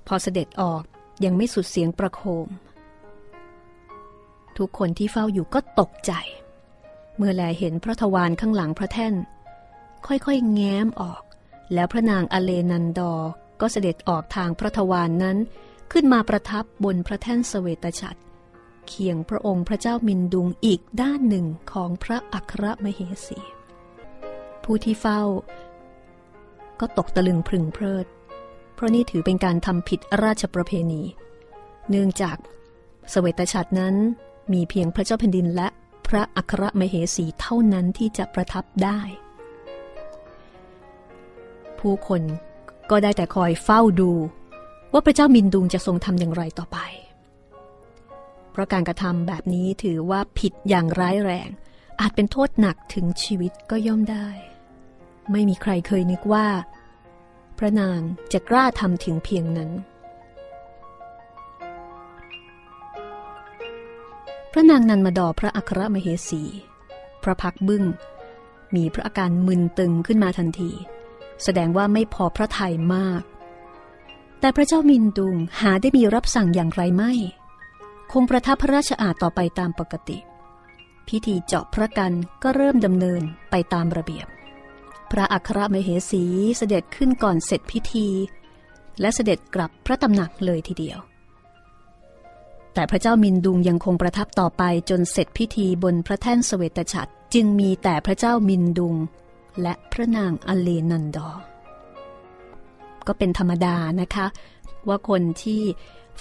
พอเสด็จออกยังไม่สุดเสียงประโคม ทุกคนที่เฝ้าอยู่ก็ตกใจ เมื่อแลเห็นพระทวารข้างหลังพระแท่น ค่อยๆ แง้มออก แล้วพระนางอเลนันดอ ก็เสด็จออกทางพระทวารนนั้น ขึ้นมาประทับบนพระแท่นสเสวตฉัตรเคียงพระองค์พระเจ้ามินดุงอีกด้านหนึ่งของพระอัครมเหสี ผู้ที่เฝ้า ก็ตกตะลึงพึงเพลิด เพราะนี่ถือเป็นการทำผิดราชประเพณี เนื่องจากสเสวตฉัตรนั้น มีเพียงพระเจ้าแผ่นดินและพระอัครมเหสีเท่านั้นที่จะประทับได้ ผู้คนก็ได้แต่คอยเฝ้าดู ว่าพระเจ้ามินดุงจะทรงทำอย่างไรต่อไป เพราะการกระทำแบบนี้ถือว่าผิดอย่างร้ายแรง อาจเป็นโทษหนักถึงชีวิตก็ย่อมได้ ไม่มีใครเคยนึกว่า พระนางจะกล้าทำถึงเพียงนั้น พระนางนันมาดอพระอัครมเหสี พระพักบึ้ง มีพระอาการมึนตึงขึ้นมาทันที แสดงว่าไม่พอพระทัยมาก แต่พระเจ้ามินดุงหาได้มีรับสั่งอย่างไรไม่ คงประทับพระราชอาณต่อไปตามปกติ พิธีเจาะพระกันก็เริ่มดำเนินไปตามระเบียบ พระอัครมเหสีเสด็จขึ้นก่อนเสร็จพิธี และเสด็จกลับพระตำหนักเลยทีเดียว แต่พระเจ้ามินดุงยังคงประทับต่อไปจนเสร็จพิธีบนพระแท่นสเสวตฉัตรจึงมีแต่พระเจ้ามินดุง และพระนางอเลนันดอ ก็เป็นธรรมดานะคะ ว่าคนที่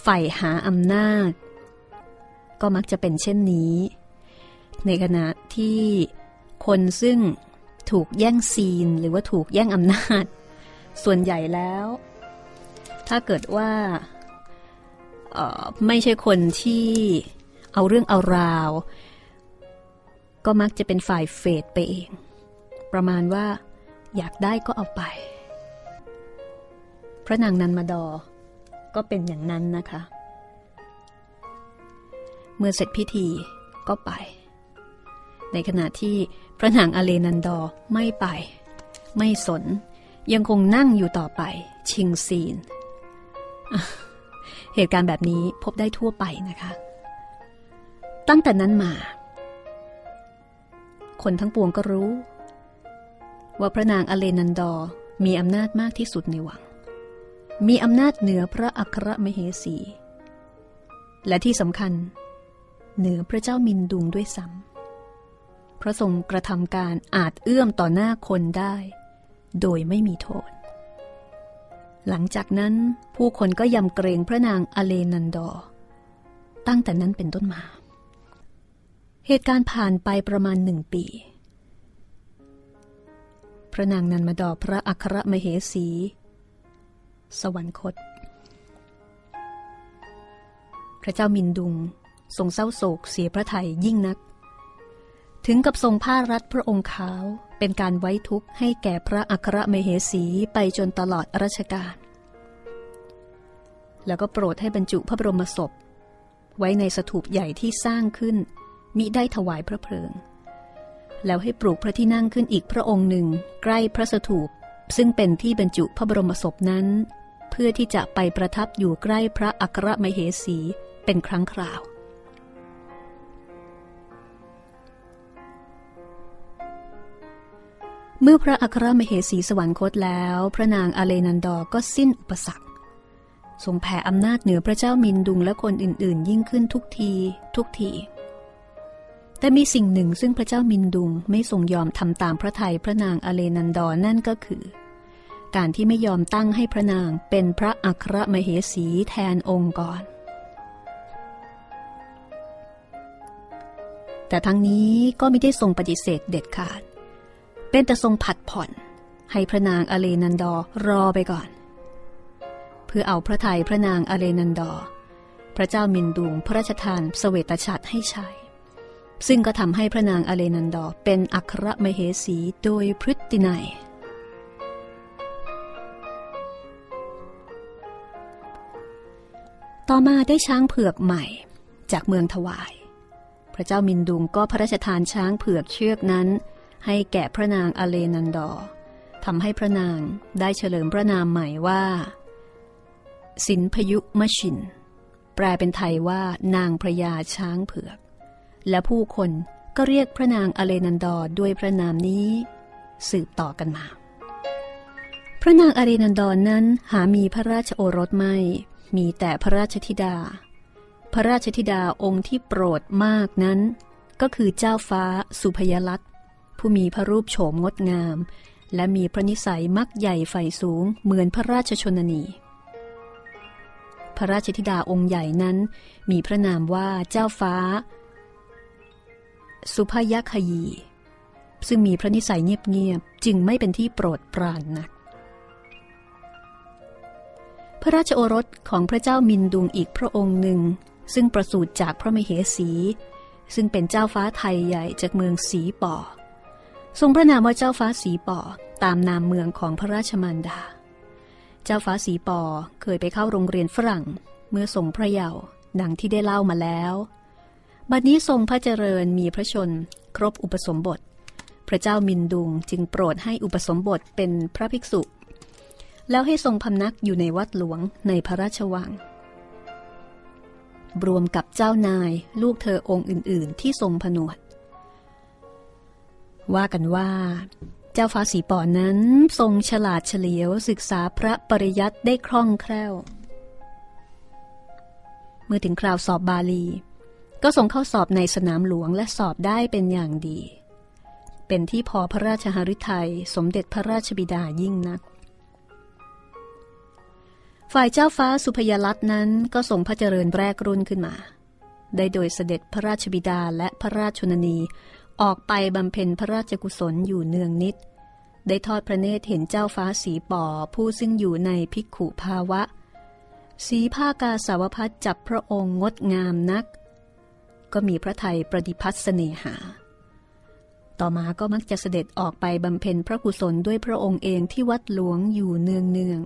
ใฝ่หาอำนาจ ก็มักจะเป็นเช่นนี้ ในขณะที่คนซึ่งถูกแย่งซีนหรือว่าถูกแย่งอำนาจ ส่วนใหญ่แล้ว ถ้าเกิดว่า ไม่ใช่คนที่เอาเรื่องเอาราว ก็มักจะเป็นฝ่ายเฟดไปเอง ประมาณว่าอยากได้ก็เอาไป พระนางนันมาดอ ก็เป็นอย่างนั้นนะคะ เมื่อเสร็จพิธีก็ไป ในขณะที่พระนางอเลนันดอไม่ไป ไม่สน ยังคงนั่งอยู่ต่อไป ชิงซีน เหตุการณ์แบบนี้พบได้ทั่วไปนะคะ ตั้งแต่นั้นมา คนทั้งปวงก็รู้ ว่าพระนางอเลนันดอมีอำนาจมากที่สุดในวัง มีอำนาจเหนือพระอัครมเหสี และที่สำคัญ เหนือพระเจ้ามินดุงด้วยซ้ำพระทรงกระทำการอาจเอื้อมต่อหน้าคนได้ โดยไม่มีโทษ หลังจากนั้นผู้คนก็ยำเกรงพระนางอเลนันดอ ตั้งแต่นั้นเป็นต้นมา เหตุการณ์ผ่านไปประมาณหนึ่งปี พระนางนันมาดอพระอัครมเหสี สวรรคต พระเจ้ามินดุงทรงเศร้าโศกเสียพระไทยยิ่งนัก ถึงกับทรงผ้ารัดพระองค์ขาว เป็นการไว้ทุกข์ให้แก่พระอัครมเหสีไปจนตลอดรัชกาล แล้วก็โปรดให้บรรจุพระบรมศพ ไว้ในสถูปใหญ่ที่สร้างขึ้น มิได้ถวายพระเพลิง แล้วให้ปลูกพระที่นั่งขึ้นอีกพระองค์หนึ่ง ใกล้พระสถูป ซึ่งเป็นที่บรรจุพระบรมศพนั้น เพื่อที่จะไปประทับอยู่ใกล้พระอัครมเหสีเป็นครั้งคราว เมื่อพระอัครมเหสีสวรรคตแล้ว พระนางอาเลนันดอร์ก็สิ้นอุปสรรคทรงแผ่อำนาจเหนือพระเจ้ามินดุงและคนอื่น ๆ ยิ่งขึ้นทุกที ทุกที แต่มีสิ่งหนึ่งซึ่งพระเจ้ามินดุงไม่ทรงยอมทำตามพระทัยพระนางอาเลนันดอร์นั่นก็คือ การที่ไม่ยอมตั้งให้พระนางเป็นพระอัครมเหสีแทนองค์ก่อนแต่ทั้งนี้ก็ไม่ได้ทรงปฏิเสธเด็ดขาด เป็นแต่ทรงผัดผ่อน ให้พระนางอเลนันดอร์รอไปก่อน เพื่อเอาพระทัยพระนางอเลนันดอร์พระเจ้ามินดุงพระราชทานเศวตฉัตรให้ใช้ซึ่งก็ทำให้พระนางอเลนันดอร์เป็นอัครมเหสีโดยพฤตินัย ต่อมาได้ช้างเผือกใหม่จากเมืองถวาย พระเจ้ามินดุงก็พระราชทานช้างเผือกเชือกนั้น ให้แก่พระนางอเลนันดอร์ทำให้พระนางได้เฉลิมพระนามใหม่ว่า สินพยุมชิน แปลเป็นไทยว่านางพระยาช้างเผือก และผู้คนก็เรียกพระนางอเลนันดอร์ด้วยพระนามนี้ สืบต่อกันมา พระนางอเลนันดอร์นั้นหามีพระราชโอรสไม่ มีแต่พระราชธิดา พระราชธิดาองค์ที่โปรดมากนั้น ก็คือเจ้าฟ้าสุพยลัตน์ ผู้มีพระรูปโฉมงดงาม และมีพระนิสัยมักใหญ่ไฟสูงเหมือนพระราชชนนี พระราชธิดาองค์ใหญ่นั้น มีพระนามว่าเจ้าฟ้า สุภยคยี ซึ่งมีพระนิสัยเงียบๆจึงไม่เป็นที่โปรดปรานนักพระราชโอรสของพระเจ้ามินดุงอีกพระองค์หนึ่ง ซึ่งประสูติจากพระมเหสี ซึ่งเป็นเจ้าฟ้าไทยใหญ่จากเมืองสีป่อ ทรงพระนามว่าเจ้าฟ้าสีป่อตามนามเมืองของพระราชมารดา เจ้าฟ้าสีป่อเคยไปเข้าโรงเรียนฝรั่ง เมื่อทรงพระเยาว์ดังที่ได้เล่ามาแล้ว บัดนี้ทรงพระเจริญมีพระชน ครบอุปสมบท พระเจ้ามินดุงจึงโปรดให้อุปสมบทเป็นพระภิกษุ แล้วให้ทรงพำนักอยู่ในวัดหลวงในพระราชวัง รวมกับเจ้านายลูกเธอองค์อื่น ๆ ที่ทรงผนวด ว่ากันว่า เจ้าฟ้าสีป่อนั้นทรงฉลาดเฉลียวศึกษาพระปริยัติได้คล่องแคล่ว เมื่อถึงคราวสอบบาลี ก็ส่งเข้าสอบในสนามหลวงและสอบได้เป็นอย่างดี เป็นที่พอพระราชหฤทัยสมเด็จพระราชบิดายิ่งนักฝ่ายเจ้าฟ้าสุพยลัตน์นั้นก็ส่งพระเจริญแรกรุ่นขึ้นมา ได้โดยเสด็จพระราชบิดาและพระราชชนนี ออกไปบำเพ็ญพระราชกุศลอยู่เนืองนิด ได้ทอดพระเนตรเห็นเจ้าฟ้าสีป่อผู้ซึ่งอยู่ในภิกขุภาวะ สีผ้ากาสาวพัดจับพระองค์งดงามนัก ก็มีพระไทยประดิพัฒเสน่หา ต่อมาก็มักจะเสด็จออกไปบำเพ็ญพระกุศลด้วยพระองค์เองที่วัดหลวงอยู่เนืองเนือง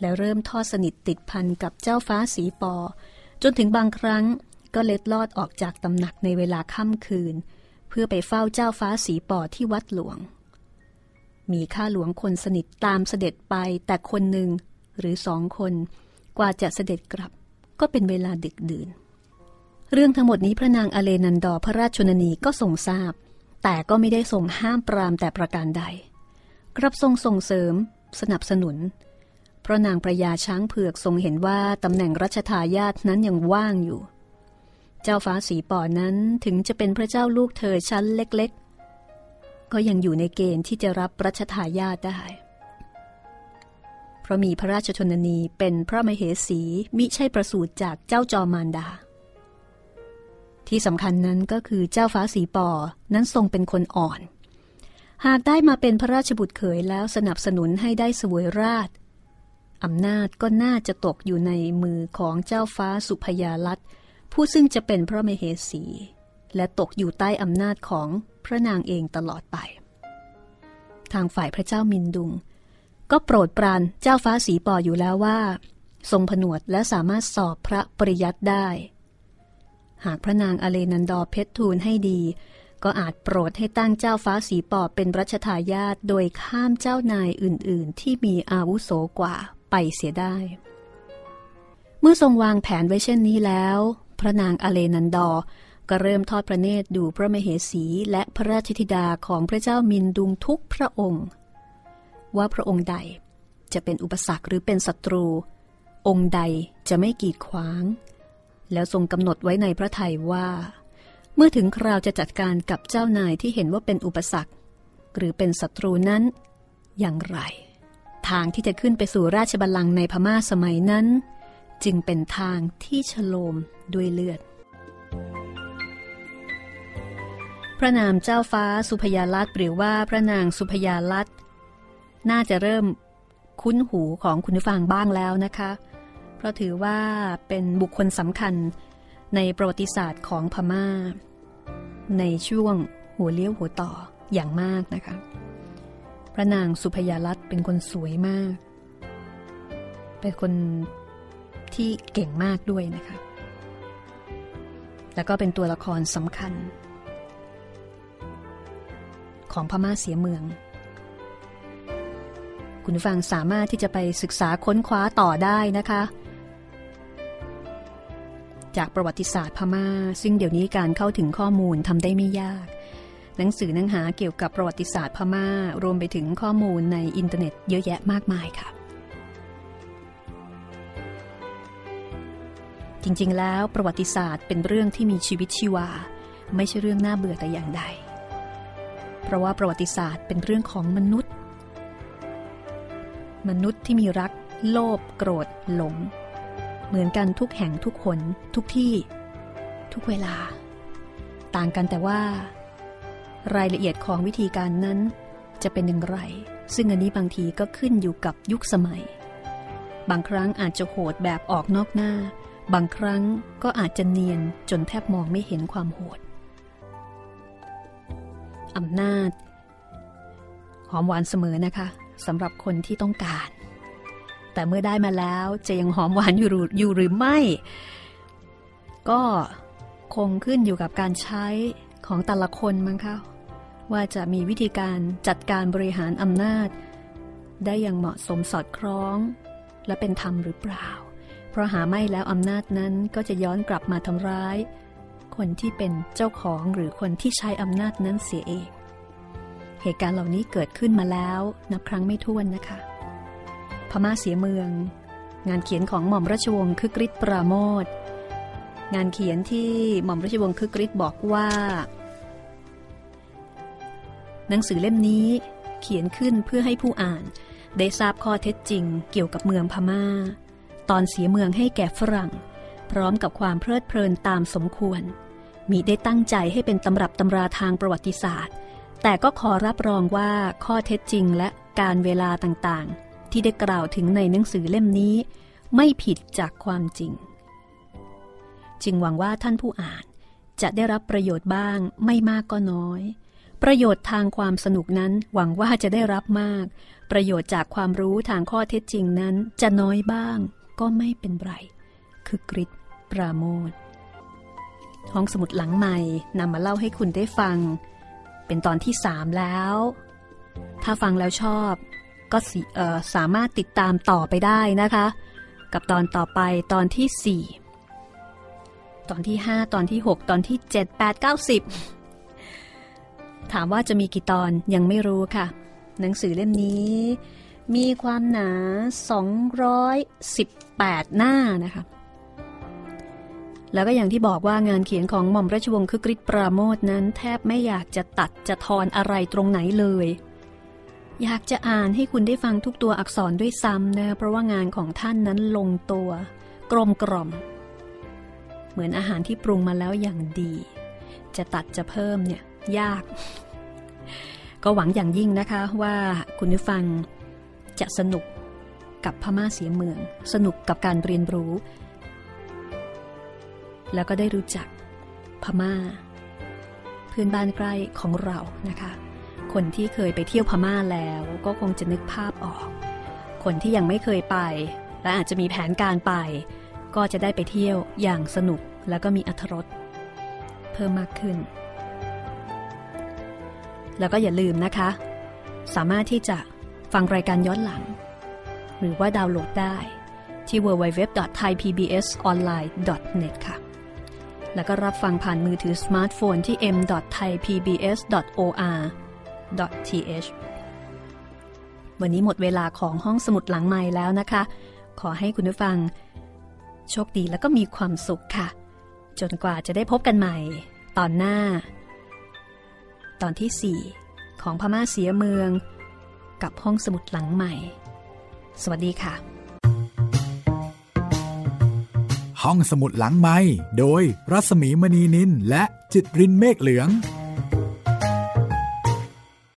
แล้วเริ่มทอดสนิทติดพันกับเจ้าฟ้าสีปอ จนถึงบางครั้ง ก็เล็ดลอดออกจากตำหนักในเวลาค่ำคืน เพื่อไปเฝ้าเจ้าฟ้าสีปอที่วัดหลวง มีข้าหลวงคนสนิทตามเสด็จไปแต่คนหนึ่งหรือสองคนกว่าจะเสด็จกลับ ก็เป็นเวลาดึกดื่น เรื่องทั้งหมดนี้พระนางอเลนันดอพระราชชนนีก็ทรงทราบ แต่ก็ไม่ได้ทรงห้ามปรามแต่ประการใด กลับทรงส่งเสริม สนับสนุน เพราะนางประยาช้างเผือกทรงเห็นว่าตำแหน่งรัชทายาทนั้นยังว่างอยู่ เจ้าฟ้าสีป่อนั้นถึงจะเป็นพระเจ้าลูกเธอชั้นเล็กๆ ก็ยังอยู่ในเกณฑ์ที่จะรับรัชทายาทได้ เพราะมีพระราชชนนีเป็นพระมเหสีมิใช่ประสูติจากเจ้าจอมานดา ที่สำคัญนั้นก็คือเจ้าฟ้าสีปอนั้นทรงเป็นคนอ่อน หากได้มาเป็นพระราชบุตรเขยแล้วสนับสนุนให้ได้สวยราชอำนาจก็น่าจะตกอยู่ในมือของเจ้าฟ้าสุพยาลัต ผู้ซึ่งจะเป็นพระมเหสี และตกอยู่ใต้อำนาจของพระนางเองตลอดไป ทางฝ่ายพระเจ้ามินดุง ก็โปรดปรานเจ้าฟ้าสีปออยู่แล้วว่า ทรงผนวดและสามารถสอบพระปริยัติได้ หากพระนางอเลนันดอเพชรทูลให้ดี ก็อาจโปรดให้ตั้งเจ้าฟ้าสีปอเป็นรัชทายาทโดยข้ามเจ้านายอื่น ๆ ที่มีอาวุโสกว่าไปเสียได้ เมื่อทรงวางแผนไว้เช่นนี้แล้ว พระนางอเลนันดอร์ก็เริ่มทอดพระเนตรดูพระมเหสีและพระราชธิดาของพระเจ้ามินดุงทุกพระองค์ ว่าพระองค์ใดจะเป็นอุปสรรคหรือเป็นศัตรู องค์ใดจะไม่กีดขวาง แล้วทรงกำหนดไว้ในพระทัยว่า เมื่อถึงคราวจะจัดการกับเจ้านายที่เห็นว่าเป็นอุปสรรค หรือเป็นศัตรูนั้น อย่างไร ทางที่จะขึ้นไปสู่ราชบัลลังก์ในพม่าสมัยนั้น จึงเป็นทางที่ฉโลมด้วยเลือด พระนามเจ้าฟ้าสุพยาลัตหรือว่าพระนางสุพยาลัตน่าจะเริ่มคุ้นหูของคุณผู้ฟังบ้างแล้วนะคะ เพราะถือว่าเป็นบุคคลสำคัญในประวัติศาสตร์ของพมา่า ในช่วงหัวเลี้ยวหัวต่ออย่างมากนะคะ พระนางสุพยาลัตเป็นคนสวยมาก เป็นคน ที่เก่งมากด้วยนะคะ แล้วก็เป็นตัวละครสำคัญ ของพม่าเสียเมือง คุณฟังสามารถที่จะไปศึกษาค้นคว้าต่อได้นะคะ จากประวัติศาสตร์พม่า ซึ่งเดี๋ยวนี้การเข้าถึงข้อมูลทำได้ไม่ยากหนังสือหนังหาเกี่ยวกับประวัติศาสตร์พม่า รวมไปถึงข้อมูลในอินเทอร์เน็ตเยอะแยะมากมายค่ะ จริงๆ แล้วประวัติศาสตร์เป็นเรื่องที่มีชีวิตชีวา ไม่ใช่เรื่องน่าเบื่อแต่อย่างใด เพราะว่าประวัติศาสตร์เป็นเรื่องของมนุษย์ มนุษย์ที่มีรัก โลภโกรธหลง เหมือนกันทุกแห่งทุกคนทุกที่ ทุกเวลา ต่างกันแต่ว่า รายละเอียดของวิธีการนั้น จะเป็นอย่างไร ซึ่งอันนี้บางทีก็ขึ้นอยู่กับยุคสมัย บางครั้งอาจจะโหดแบบออกนอกหน้า บางครั้งก็อาจจะเนียนจนแทบมองไม่เห็นความโหด อำนาจ หอมหวานเสมอนะคะสำหรับคนที่ต้องการ แต่เมื่อได้มาแล้วจะยังหอมหวานอยู่อยู่หรือไม่ ก็คงขึ้นอยู่กับการใช้ของแต่ละคนมั้งคะว่าจะมีวิธีการจัดการบริหารอำนาจ ได้อย่างเหมาะสมสอดคล้อง และเป็นธรรมหรือเปล่า เพราะหาไม่แล้วอำนาจนั้นก็จะย้อนกลับมาทำร้าย คนที่เป็นเจ้าของหรือคนที่ใช้อำนาจนั้นเสียเอง เหตุการณ์เหล่านี้เกิดขึ้นมาแล้วนับครั้งไม่ถ้วนนะคะ พม่าเสียเมือง งานเขียนของหม่อมราชวงศ์คึกฤทธิ์ปราโมทงานเขียนที่หม่อมราชวงศ์คึกฤทธิ์บอกว่า หนังสือเล่มนี้เขียนขึ้นเพื่อให้ผู้อ่านได้ทราบข้อเท็จจริงเกี่ยวกับเมืองพมา่า ตอนเสียเมืองให้แก่ฝรั่ง พร้อมกับความเพลิดเพลินตามสมควร มีได้ตั้งใจให้เป็นตำรับตำราทางประวัติศาสตร์ แต่ก็ขอรับรองว่าข้อเท็จจริงและการเวลาต่างๆ ที่ได้กล่าวถึงในหนังสือเล่มนี้ ไม่ผิดจากความจริง จึงหวังว่าท่านผู้อ่านจะได้รับประโยชน์บ้างไม่มากก็น้อย ประโยชน์ทางความสนุกนั้นหวังว่าจะได้รับมาก ประโยชน์จากความรู้ทางข้อเท็จจริงนั้นจะน้อยบ้าง ก็ไม่เป็นไร คือกริชปราโมทห้องสมุดหลังใหม่นำมาเล่าให้คุณได้ฟัง เป็นตอนที่สามแล้ว ถ้าฟังแล้วชอบก็สามารถติดตามต่อไปได้นะคะ กับตอนต่อไปตอนที่สี่ตอนที่ห้าตอนที่หกตอนที่เจ็ดแปดเก้าสิบถามว่าจะมีกี่ตอนยังไม่รู้ค่ะ หนังสือเล่มนี้ มีความหนา 218 หน้านะคะ แล้วก็อย่างที่บอกว่างานเขียนของหม่อมราชวงศ์คึกฤทธิ์ปราโมทนั้น แทบไม่อยากจะตัดจะทอนอะไรตรงไหนเลย อยากจะอ่านให้คุณได้ฟังทุกตัวอักษรด้วยซ้ำนะ เพราะว่างานของท่านนั้นลงตัว กลมกล่อม เหมือนอาหารที่ปรุงมาแล้วอย่างดี จะตัดจะเพิ่มเนี่ยยาก ก็หวังอย่างยิ่งนะคะว่าคุณผู้ฟัง จะสนุกกับพม่าเสียเมือง สนุกกับการเรียนรู้ แล้วก็ได้รู้จักพม่า เพื่อนบ้านใกล้ของเรานะคะ คนที่เคยไปเที่ยวพม่าแล้วก็คงจะนึกภาพออก คนที่ยังไม่เคยไป และอาจจะมีแผนการไป ก็จะได้ไปเที่ยวอย่างสนุกแล้วก็มีอรรถรสเพิ่มมากขึ้น แล้วก็อย่าลืมนะคะ สามารถที่จะ ฟังรายการย้อนหลัง หรือว่าดาวน์โหลดได้ที่ www.thaipbsonline.net ค่ะ แล้วก็รับฟังผ่านมือถือสมาร์ทโฟนที่ m.thaipbs.or.th วันนี้หมดเวลาของห้องสมุดหลังใหม่แล้วนะคะ ขอให้คุณผู้ฟัง โชคดีแล้วก็มีความสุขค่ะ จนกว่าจะได้พบกันใหม่ ตอนหน้า ตอนที่ 4 ของพม่าเสียเมือง กับห้องสมุดหลังใหม่ สวัสดีค่ะ ห้องสมุดหลังใหม่ โดยรัสมีมณีนินและจิตรินเมฆเหลือง